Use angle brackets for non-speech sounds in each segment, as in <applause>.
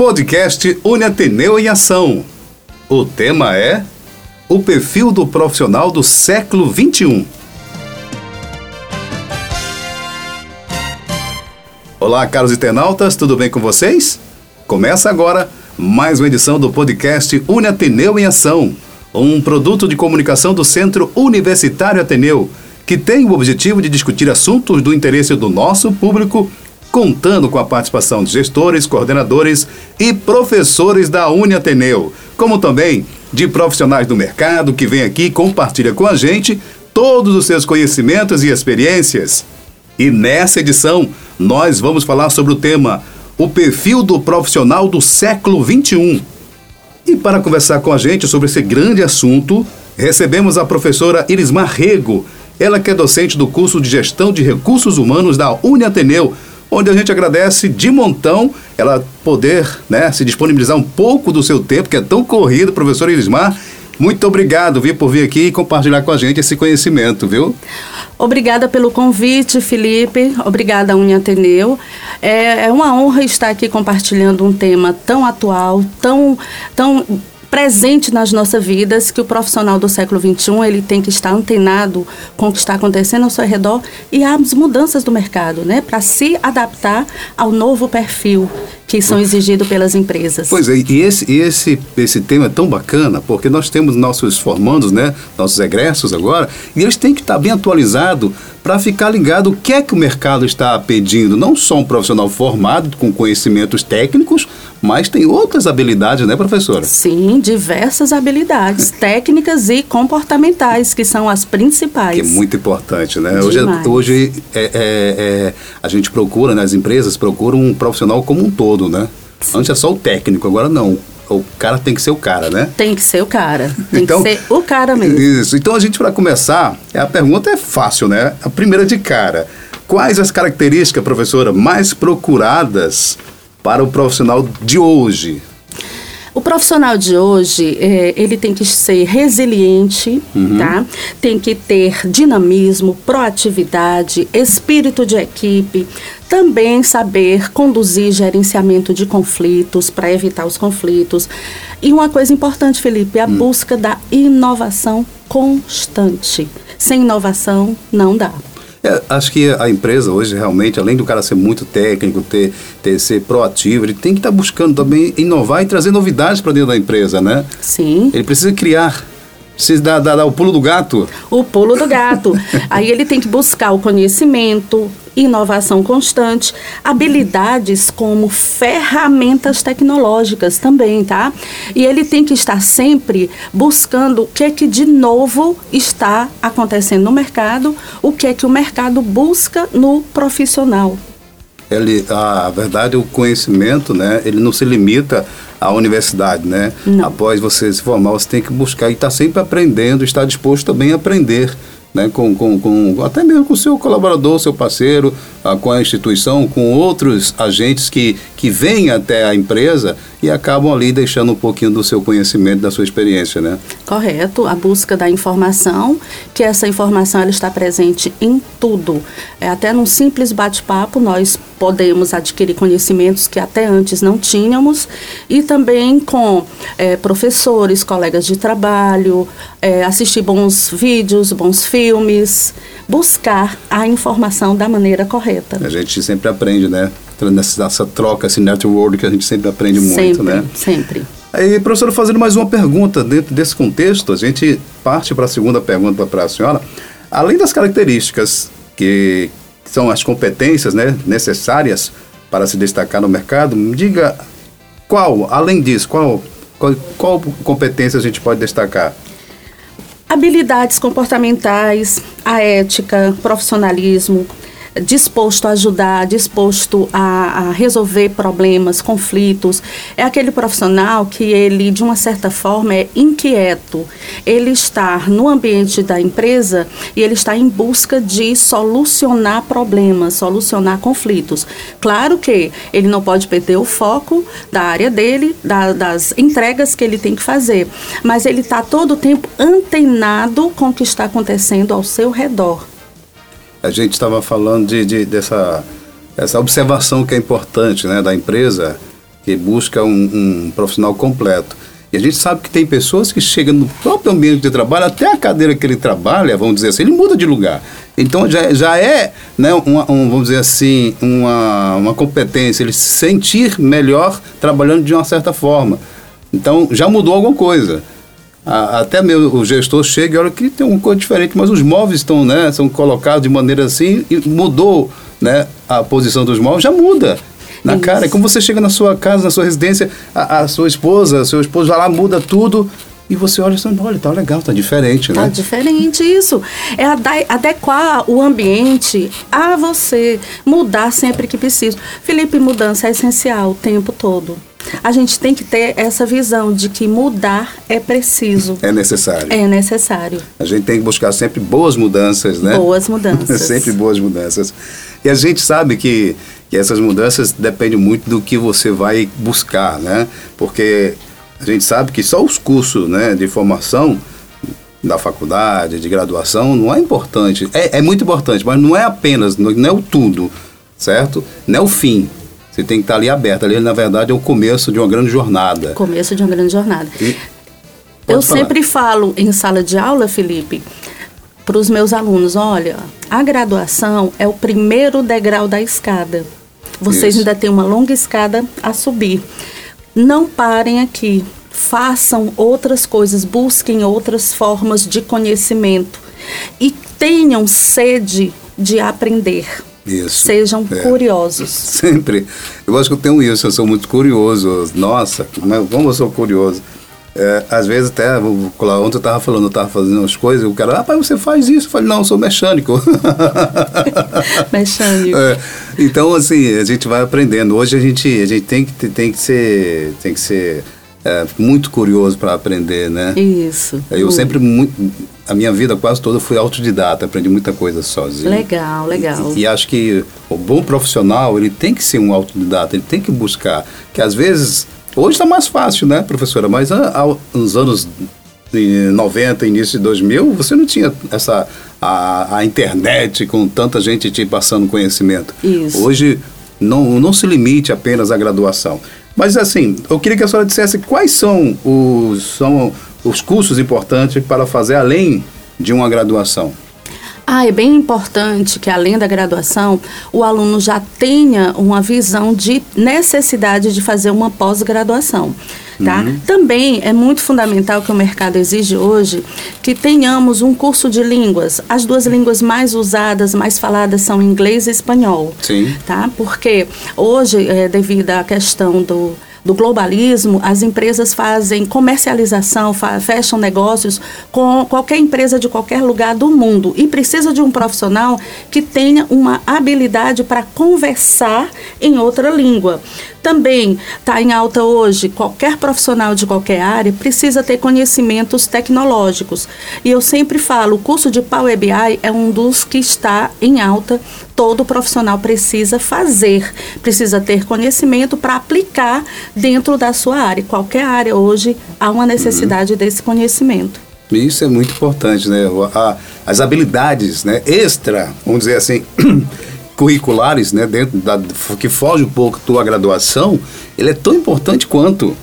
Podcast Uniateneu em Ação. O tema é o perfil do profissional do século 21. Olá, caros internautas, tudo bem com vocês? Começa agora mais uma edição do podcast Uniateneu em Ação, um produto de comunicação do Centro Universitário Ateneu, que tem o objetivo de discutir assuntos do interesse do nosso público contando com a participação de gestores, coordenadores e professores da Uniateneu, como também de profissionais do mercado que vêm aqui e compartilha com a gente todos os seus conhecimentos e experiências. E nessa edição, nós vamos falar sobre o tema O perfil do profissional do século 21. E para conversar com a gente sobre esse grande assunto, recebemos a professora Irismar Rego, ela que é docente do curso de Gestão de Recursos Humanos da Uniateneu, onde a gente agradece de montão ela poder né, se disponibilizar um pouco do seu tempo, que é tão corrido, professor Irismar. Muito obrigado, viu, por vir aqui e compartilhar com a gente esse conhecimento, viu? Obrigada pelo convite, Felipe. Obrigada, Unha Ateneu. É, é uma honra estar aqui compartilhando um tema tão atual, tão, tão presente nas nossas vidas, que o profissional do século XXI ele tem que estar antenado com o que está acontecendo ao seu redor e as mudanças do mercado, né, para se adaptar ao novo perfil que são exigidos pelas empresas. Pois é, e esse, esse, esse tema é tão bacana, porque nós temos nossos formandos, né, nossos egressos agora, e eles têm que estar bem atualizados para ficar ligado o que é que o mercado está pedindo. Não só um profissional formado com conhecimentos técnicos, mas tem outras habilidades, né, professora? Sim, diversas habilidades <laughs> técnicas e comportamentais, que são as principais. Que é muito importante, né? Hoje, hoje é, é, é, a gente procura, né, as empresas procuram um profissional como um todo, né? Sim. Antes é só o técnico, agora não o cara tem que ser o cara, né? Tem que ser o cara. Tem então, que ser o cara mesmo. Isso. Então a gente, para começar, a pergunta é fácil, né? A primeira de cara. Quais as características, professora, mais procuradas para o profissional de hoje? O profissional de hoje, é, ele tem que ser resiliente, uhum. tá? Tem que ter dinamismo, proatividade, espírito de equipe, também saber conduzir gerenciamento de conflitos para evitar os conflitos. E uma coisa importante, Felipe, a hum. busca da inovação constante. Sem inovação não dá. É, acho que a empresa hoje realmente, além do cara ser muito técnico, ter, ter ser proativo, ele tem que estar tá buscando também inovar e trazer novidades para dentro da empresa, né? Sim. Ele precisa criar Precisa dar, dar, dar, o pulo do gato? O pulo do gato. <laughs> Aí ele tem que buscar o conhecimento, inovação constante, habilidades como ferramentas tecnológicas também, tá? E ele tem que estar sempre buscando o que é que de novo está acontecendo no mercado, o que é que o mercado busca no profissional. Ele, a verdade, o conhecimento, né, ele não se limita à universidade, né? Não. Após você se formar, você tem que buscar e estar tá sempre aprendendo, estar disposto também a aprender né, com, com, com, até mesmo com o seu colaborador, seu parceiro, ah, com a instituição, com outros agentes que, que vêm até a empresa e acabam ali deixando um pouquinho do seu conhecimento, da sua experiência, né? Correto, a busca da informação, que essa informação ela está presente em tudo. É, até num simples bate-papo nós podemos adquirir conhecimentos que até antes não tínhamos e também com é, professores, colegas de trabalho, é, assistir bons vídeos, bons filmes, buscar a informação da maneira correta. A gente sempre aprende, né? Nessa, nessa troca, esse network que a gente sempre aprende muito, sempre, né? Sempre. Aí, professora, fazendo mais uma pergunta dentro desse contexto, a gente parte para a segunda pergunta para a senhora. Além das características que são as competências né, necessárias para se destacar no mercado, me diga qual, além disso, qual, qual, qual competência a gente pode destacar? Habilidades comportamentais, a ética, profissionalismo, disposto a ajudar, disposto a, a, resolver problemas, conflitos. É aquele profissional que ele, de uma certa forma, é inquieto. Ele está no ambiente da empresa e ele está em busca de solucionar problemas, solucionar conflitos. Claro que ele não pode perder o foco da área dele, da, das entregas que ele tem que fazer, mas ele está todo o tempo antenado com o que está acontecendo ao seu redor a gente estava falando de, de, dessa essa observação que é importante né, da empresa, que busca um, um profissional completo. E a gente sabe que tem pessoas que chegam no próprio ambiente de trabalho, até a cadeira que ele trabalha, vamos dizer assim, ele muda de lugar. Então já, já é, né, uma, um, vamos dizer assim, uma, uma competência, ele se sentir melhor trabalhando de uma certa forma. Então já mudou alguma coisa. A, até meu, o gestor chega e olha que tem uma coisa diferente, mas os móveis estão, né, são colocados de maneira assim e mudou né, a posição dos móveis, já muda na Isso. cara. É como você chega na sua casa, na sua residência, a, a sua esposa, seu esposo vai lá, muda tudo. E você olha e fala, olha, tá legal, tá diferente, né? Tá diferente, isso. É adequar o ambiente a você, mudar sempre que precisa. Felipe, mudança é essencial o tempo todo. A gente tem que ter essa visão de que mudar é preciso. É necessário. É necessário. A gente tem que buscar sempre boas mudanças, né? Boas <laughs> mudanças. sempre boas mudanças. E a gente sabe que e essas mudanças dependem muito do que você vai buscar, né? Porque a gente sabe que só os cursos né, de formação da faculdade, de graduação, não é importante. É, é muito importante, mas não é apenas, não é o tudo, certo? Não é o fim. Você tem que estar ali aberto. Ali, na verdade, é o começo de uma grande jornada. Começo de uma grande jornada. E, Eu falar. sempre falo em sala de aula, Felipe, para os meus alunos, olha, a graduação é o primeiro degrau da escada. Vocês Isso. ainda têm uma longa escada a subir. Não parem aqui. Façam outras coisas, busquem outras formas de conhecimento e tenham sede de aprender. Isso. Sejam é. curiosos. <laughs> Sempre. Eu acho que eu tenho isso, eu sou muito curioso. Nossa, como eu sou curioso. É, às vezes até, ontem eu estava falando, eu estava fazendo as coisas, o cara, ah, pai, você faz isso? Eu falei, não, eu sou mecânico. <laughs> mecânico. É, então, assim, a gente vai aprendendo. Hoje a gente, a gente tem, que, tem que ser, tem que ser é, muito curioso para aprender, né? Isso. Eu muito. sempre, muito, a minha vida quase toda fui autodidata, aprendi muita coisa sozinho. Legal, legal. E, e acho que o bom profissional, ele tem que ser um autodidata, ele tem que buscar, que às vezes Hoje está mais fácil, né, professora? Mas há, há uns anos de 90, início de 2000, você não tinha essa a, a internet com tanta gente te passando conhecimento. Isso. Hoje não, não se limite apenas à graduação. Mas assim, eu queria que a senhora dissesse quais são os, são os cursos importantes para fazer além de uma graduação. Ah, é bem importante que, além da graduação, o aluno já tenha uma visão de necessidade de fazer uma pós-graduação. Tá? Uhum. Também é muito fundamental que o mercado exige hoje que tenhamos um curso de línguas. As duas línguas mais usadas, mais faladas são inglês e espanhol. Sim. Tá? Porque hoje, é, devido à questão do do globalismo, as empresas fazem comercialização, fecham negócios com qualquer empresa de qualquer lugar do mundo e precisa de um profissional que tenha uma habilidade para conversar em outra língua. Também está em alta hoje, qualquer profissional de qualquer área precisa ter conhecimentos tecnológicos. E eu sempre falo, o curso de Power BI é um dos que está em alta, todo profissional precisa fazer, precisa ter conhecimento para aplicar dentro da sua área. Qualquer área hoje há uma necessidade uhum. desse conhecimento. Isso é muito importante, né? as habilidades né, extra, vamos dizer assim, <clears throat> curriculares, né, dentro da, que foge um pouco da tua graduação, ele é tão importante quanto,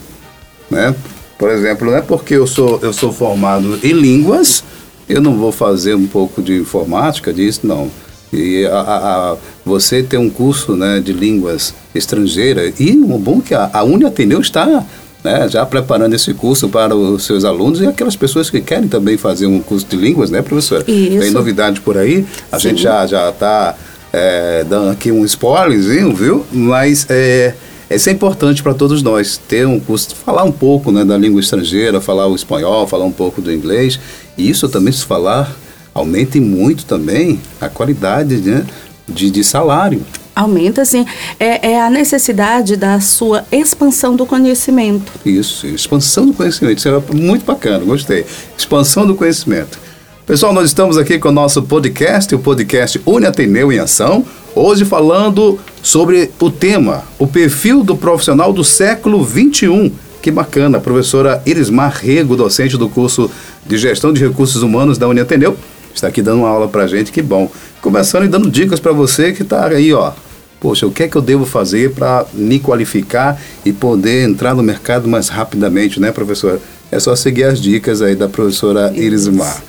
né? Por exemplo, não é porque eu sou, eu sou formado em línguas, eu não vou fazer um pouco de informática disso, não. E a, a, a, você ter um curso né, de línguas estrangeiras, e o bom é que a, a Uni Ateneu está né, já preparando esse curso para os seus alunos e aquelas pessoas que querem também fazer um curso de línguas, né, professora? Isso. Tem novidade por aí, a Sim. gente já está é, dando aqui um spoilerzinho, viu? Mas é, isso é importante para todos nós, ter um curso, falar um pouco né, da língua estrangeira, falar o espanhol, falar um pouco do inglês. E isso também, se falar, aumente muito também a qualidade né, de, de salário. Aumenta, sim. É, é, a necessidade da sua expansão do conhecimento. Isso, expansão do conhecimento. Isso é muito bacana, gostei. Expansão do conhecimento. Pessoal, nós estamos aqui com o nosso podcast, o podcast Une Ateneu em Ação, hoje falando sobre o tema, o perfil do profissional do século 21. Que bacana, a professora Irismar Rego, docente do curso de Gestão de Recursos Humanos da Uni Ateneu, está aqui dando uma aula para gente, que bom. Começando e dando dicas para você que está aí, ó, Poxa, o que é que eu devo fazer para me qualificar e poder entrar no mercado mais rapidamente, né, professora? É só seguir as dicas aí da professora Iris Mar.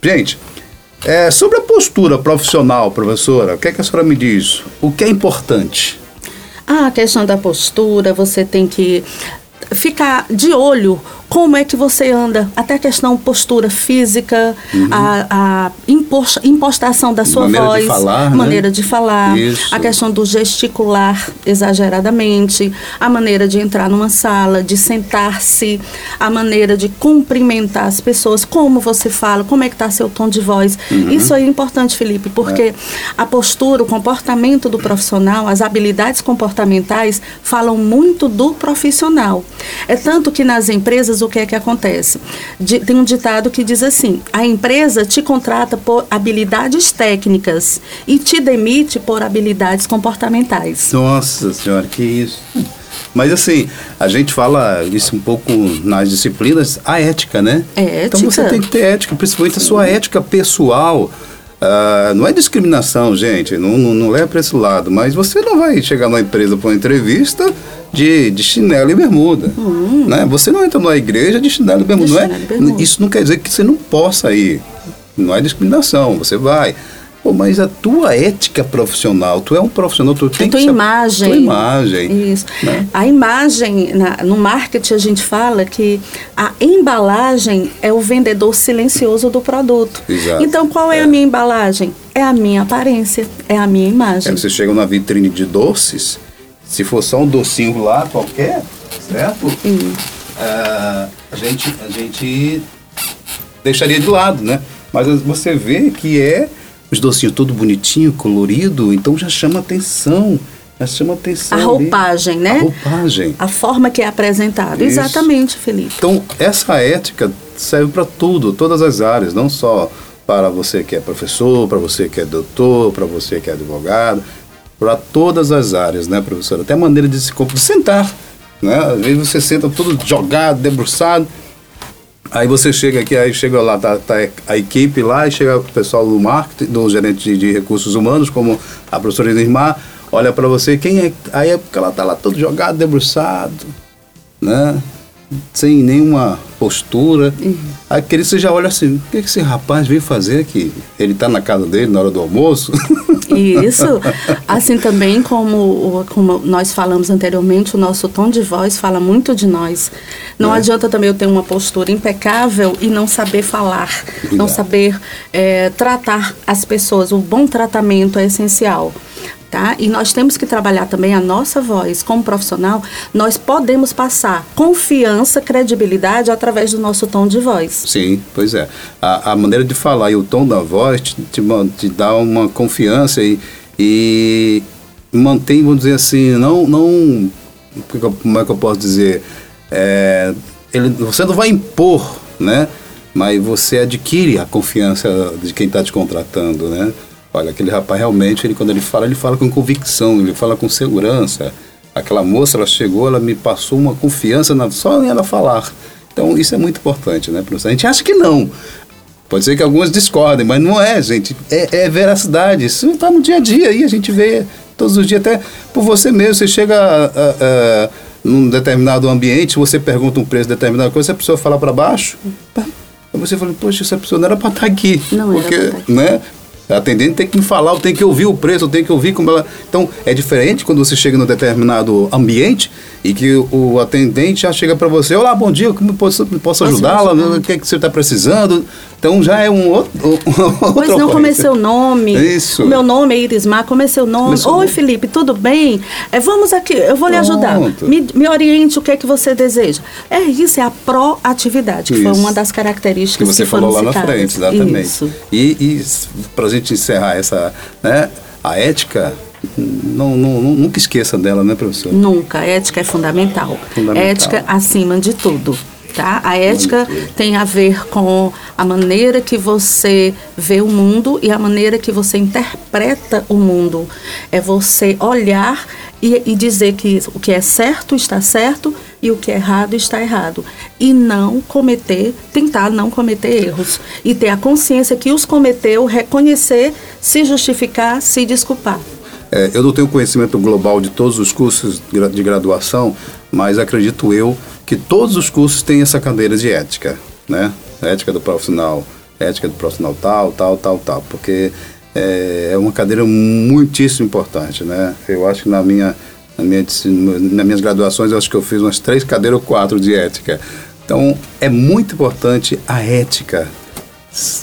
Gente, é, sobre a postura profissional, professora, o que, é que a senhora me diz? O que é importante? Ah, a questão da postura, você tem que ficar de olho como é que você anda, até a questão postura física, uhum. a, a impostação da sua maneira voz, de falar, né? maneira né? de falar, Isso. a questão do gesticular exageradamente, a maneira de entrar numa sala, de sentar-se, a maneira de cumprimentar as pessoas, como você fala, como é que está seu tom de voz. Uhum. Isso é importante, Felipe, porque é. a postura, o comportamento do profissional, as habilidades comportamentais falam muito do profissional. É tanto que nas empresas o que é que acontece? De, tem um ditado que diz assim: a empresa te contrata por habilidades técnicas e te demite por habilidades comportamentais. Nossa senhora, que isso. Mas assim, a gente fala isso um pouco nas disciplinas, a ética, né? É ética. Então você tem que ter ética, principalmente a sua ética pessoal. Uh, não é discriminação, gente, não, não, não leva para esse lado, mas você não vai chegar numa empresa para uma entrevista de, de chinelo e bermuda. Uhum. Né? Você não entra numa igreja de chinelo e bermuda. Não é, bermuda. Isso não quer dizer que você não possa ir. Não é discriminação, você vai. Pô, mas a tua ética profissional, tu é um profissional, tu tem a tua que imagem. Tua imagem. Isso. Né? A imagem, na, no marketing a gente fala que a embalagem é o vendedor silencioso do produto. Exato. Então qual é, é, a minha embalagem? É a minha aparência, é a minha imagem. É, você chega na vitrine de doces, se for só um docinho lá qualquer, certo? Uh, a, gente, a gente deixaria de lado, né? Mas você vê que é os docinhos todo bonitinho, colorido, então já chama atenção. Já chama atenção. A roupagem, ali. né? A roupagem. A forma que é apresentado. Isso. Exatamente, Felipe. Então, essa ética serve para tudo, todas as áreas, não só para você que é professor, para você que é doutor, para você que é advogado, para todas as áreas, né, professora? Até a maneira de se de sentar, né? Às vezes você senta todo jogado, debruçado, aí você chega aqui, aí chega lá, tá, tá a equipe lá, e chega o pessoal do marketing, do gerente de, de recursos humanos, como a professora Irmã, olha para você, quem é, aí é porque ela tá lá todo jogado, debruçado, né? sem nenhuma postura. Uhum. Aquele você já olha assim, o que, que esse rapaz veio fazer aqui? Ele está na casa dele na hora do almoço? <laughs> Isso. Assim também como, como nós falamos anteriormente, o nosso tom de voz fala muito de nós. Não é. adianta também eu ter uma postura impecável e não saber falar, não saber é, tratar as pessoas. O bom tratamento é essencial tá? E nós temos que trabalhar também a nossa voz como profissional. Nós podemos passar confiança, credibilidade através do nosso tom de voz. Sim, pois é. A, a maneira de falar e o tom da voz te, te, te dá uma confiança e, e mantém, vamos dizer assim, não, não, como é que eu posso dizer, é, ele, você não vai impor, né? Mas você adquire a confiança de quem está te contratando, né? Olha, aquele rapaz realmente, ele, quando ele fala, ele fala com convicção, ele fala com segurança. Aquela moça, ela chegou, ela me passou uma confiança na, só em ela falar. Então, isso é muito importante, né, professor? A gente acha que não. Pode ser que algumas discordem, mas não é, gente. É, é veracidade. Isso está no dia a dia aí, a gente vê todos os dias, até por você mesmo. Você chega a, a, a, num determinado ambiente, você pergunta um preço de determinada coisa, a pessoa falar para baixo, aí você fala, poxa, essa pessoa não era para estar tá aqui. Não porque, era pra estar tá aqui. Né? A atendente tem que me falar, eu tenho que ouvir o preço, eu tenho que ouvir como ela. Então, é diferente quando você chega num determinado ambiente e que o atendente já chega para você: Olá, bom dia, como posso, posso ajudá-la? O que, é que você está precisando? Então já é um <laughs> outro. Pois não, como é seu nome? Isso. O meu nome é Irismar, como é seu nome? Oi, nome. Felipe, tudo bem? É, vamos aqui, eu vou Pronto. lhe ajudar. Me, me, oriente o que é que você deseja. É isso, é a proatividade, que isso. foi uma das características que você que falou lá citadas. na frente, exatamente. Isso. E, e gente encerrar essa, né, a ética não, não, nunca esqueça dela, né, professor? Nunca. A ética é fundamental. fundamental. Ética acima de tudo. Tá? A ética tem a ver com a maneira que você vê o mundo e a maneira que você interpreta o mundo. É você olhar e, e dizer que o que é certo está certo e o que é errado está errado. E não cometer, tentar não cometer erros. E ter a consciência que os cometeu, reconhecer, se justificar, se desculpar. é, eu não tenho conhecimento global de todos os cursos de graduação, mas acredito eu que todos os cursos têm essa cadeira de ética, né? Ética do profissional, ética do profissional tal, tal, tal, tal, porque é, é uma cadeira muitíssimo importante, né? Eu acho que na minha, na minha, nas minhas graduações, acho que eu fiz umas três cadeiras ou quatro de ética. Então, é muito importante a ética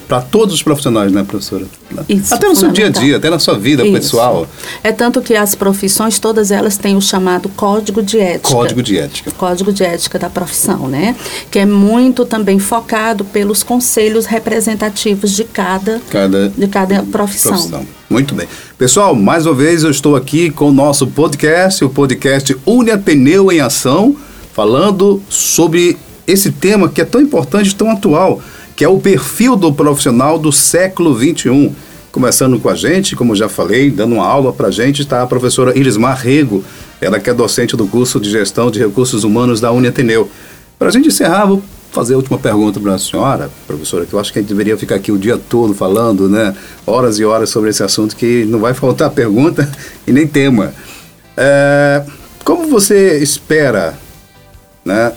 para todos os profissionais, né, professora? Isso, até no seu dia a dia, até na sua vida Isso. pessoal. É tanto que as profissões, todas elas têm o chamado código de ética. Código de ética. Código de ética da profissão, né? Que é muito também focado pelos conselhos representativos de cada, cada, de cada profissão. profissão. Muito bem. Pessoal, mais uma vez eu estou aqui com o nosso podcast, o podcast Une Ateneu em Ação, falando sobre esse tema que é tão importante, tão atual que é o perfil do profissional do século XXI. Começando com a gente, como já falei, dando uma aula para a gente, está a professora Irismar Rego, ela que é docente do curso de Gestão de Recursos Humanos da Uniateneu. Para a gente encerrar, vou fazer a última pergunta para a senhora, professora, que eu acho que a gente deveria ficar aqui o dia todo falando, né? Horas e horas sobre esse assunto, que não vai faltar <laughs> pergunta e nem tema. É, como você espera, né?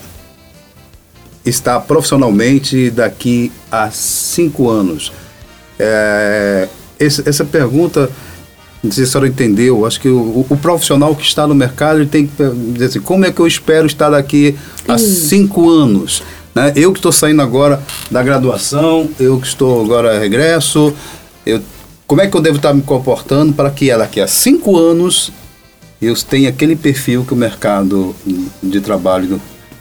Estar profissionalmente daqui a cinco anos? É, esse, essa pergunta, não sei se a senhora entendeu, acho que o, o, profissional que está no mercado ele tem que dizer assim, como é que eu espero estar daqui a cinco anos? Né? Eu que estou saindo agora da graduação, eu que estou agora regresso, eu, como é que eu devo estar me comportando para que daqui a cinco anos eu tenha aquele perfil que o mercado de trabalho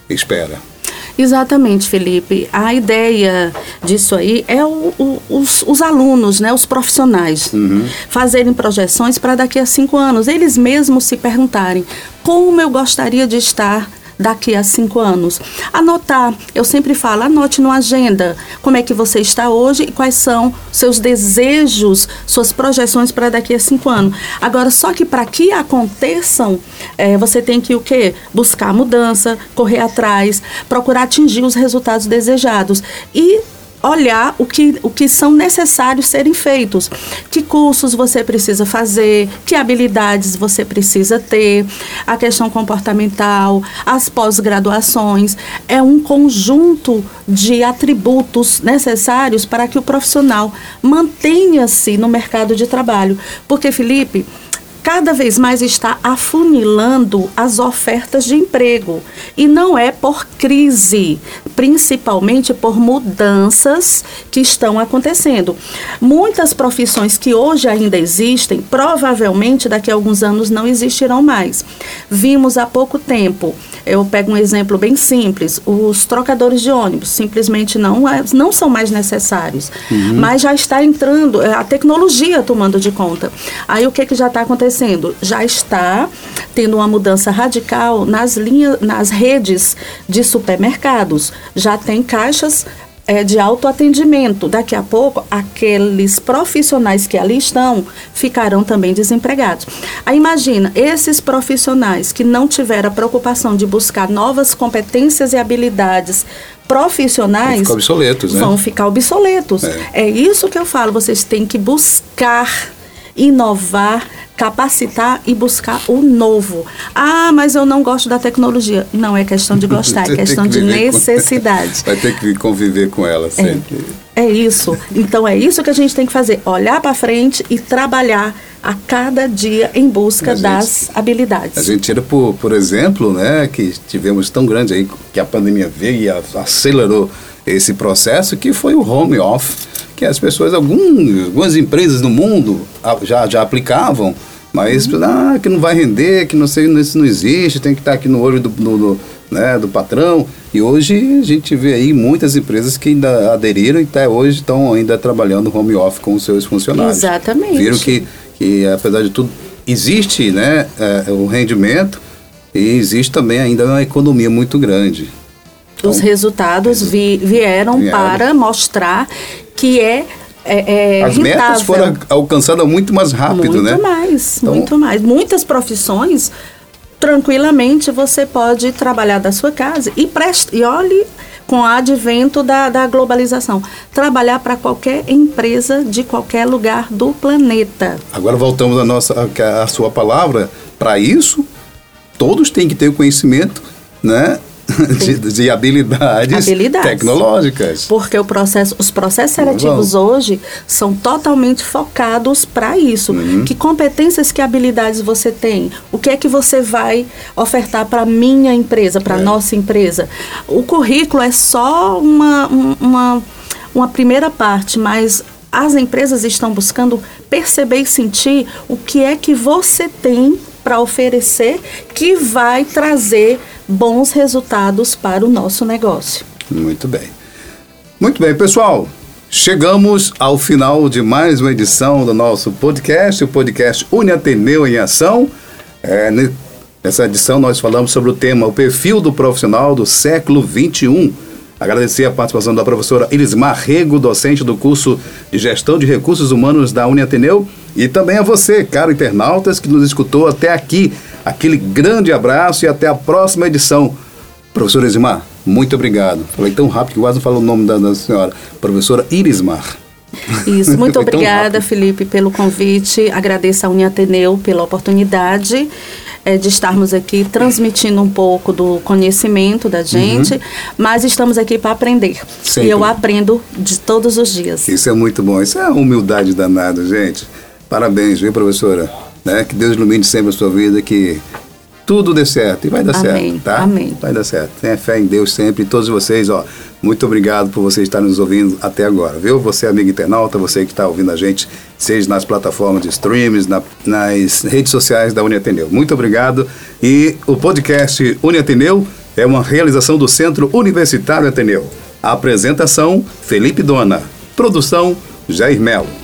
espera? Exatamente, Felipe. A ideia disso aí é o, o, os, os, alunos, né, os profissionais, uhum. fazerem projeções para daqui a cinco anos. Eles mesmos se perguntarem como eu gostaria de estar daqui a cinco anos. Anotar, eu sempre falo, anote no agenda como é que você está hoje e quais são seus desejos, suas projeções para daqui a cinco anos. Agora, só que para que aconteçam, é, você tem que o quê? Buscar mudança, correr atrás, procurar atingir os resultados desejados. E olhar o que, o que são necessários serem feitos. Que cursos você precisa fazer, que habilidades você precisa ter, a questão comportamental, as pós-graduações. É um conjunto de atributos necessários para que o profissional mantenha-se no mercado de trabalho. Porque, Felipe, cada vez mais está afunilando as ofertas de emprego. E não é por crise, principalmente por mudanças que estão acontecendo. Muitas profissões que hoje ainda existem, provavelmente daqui a alguns anos não existirão mais. Vimos há pouco tempo, eu pego um exemplo bem simples, os trocadores de ônibus simplesmente não, é, não são mais necessários, uhum. mas já está entrando é, a tecnologia tomando de conta. Aí o que, que já está acontecendo? acontecendo? Já está tendo uma mudança radical nas linhas, nas redes de supermercados. Já tem caixas é, de autoatendimento. Daqui a pouco, aqueles profissionais que ali estão ficarão também desempregados. Aí imagina, esses profissionais que não tiveram a preocupação de buscar novas competências e habilidades profissionais vão ficar obsoletos, né? Vão ficar obsoletos. É. é isso que eu falo, vocês têm que buscar inovar capacitar e buscar o novo. Ah, mas eu não gosto da tecnologia. Não é questão de <laughs> gostar, é questão que de necessidade. Com... Vai ter que conviver com ela sempre. É, é isso. Então é isso que a gente tem que fazer: olhar para frente e trabalhar a cada dia em busca gente, das habilidades. A gente tira, por, por exemplo, né, que tivemos tão grande aí, que a pandemia veio e acelerou esse processo, que foi o home office que as pessoas, algum, algumas empresas no mundo já, já aplicavam, mas uhum. ah, que não vai render, que não sei, isso não existe, tem que estar aqui no olho do, do, do, né, do patrão. E hoje a gente vê aí muitas empresas que ainda aderiram e até hoje estão ainda trabalhando home office com os seus funcionários. Exatamente. Viram que, que apesar de tudo, existe né, é, o rendimento e existe também ainda uma economia muito grande. Os então, resultados vi, vieram, vieram para mostrar que é é, é As rentável. metas foram alcançadas muito mais rápido, muito né? Muito mais, então, muito mais. Muitas profissões, tranquilamente, você pode trabalhar da sua casa e, preste, e olhe com o advento da, da globalização. Trabalhar para qualquer empresa de qualquer lugar do planeta. Agora voltamos à nossa, à sua palavra. Para isso, todos têm que ter o conhecimento, né? <laughs> De, de, habilidades, habilidades, tecnológicas. Porque o processo, os processos seletivos hoje são totalmente focados para isso. Uhum. Que competências, que habilidades você tem? O que é que você vai ofertar para minha empresa, para é. nossa empresa? O currículo é só uma, uma, uma primeira parte, mas as empresas estão buscando perceber e sentir o que é que você tem para oferecer que vai trazer bons resultados para o nosso negócio. Muito bem. Muito bem, pessoal. Chegamos ao final de mais uma edição do nosso podcast, o podcast Uniateneu em Ação. É, nessa edição nós falamos sobre o tema o perfil do profissional do século 21 Agradecer a participação da professora Elismar Rego, docente do curso de Gestão de Recursos Humanos da Uniateneu, e também a você, caro internautas, que nos escutou até aqui. Aquele grande abraço e até a próxima edição. Professora Elismar, muito obrigado. Falei tão rápido que quase não falou o nome da, da senhora. Professora Irismar. Isso, muito <laughs> obrigada, Felipe, pelo convite. Agradeço a Uniateneu pela oportunidade é, de estarmos aqui transmitindo um pouco do conhecimento da gente, uhum. mas estamos aqui para aprender. Sempre. E eu aprendo de todos os dias. Isso é muito bom. Isso é humildade danada, gente. Parabéns, viu, professora? Né? Que Deus ilumine sempre a sua vida, que tudo dê certo e vai dar Amém. certo, tá? Amém. Vai dar certo. Tenha fé em Deus sempre. E todos vocês, ó, muito obrigado por vocês estarem nos ouvindo até agora, viu? Você, amigo internauta, você que está ouvindo a gente, seja nas plataformas de streams, na, nas redes sociais da Uniateneu. Muito obrigado. E o podcast Uniateneu é uma realização do Centro Universitário Ateneu. A apresentação, Felipe Dona. Produção, Jair Melo.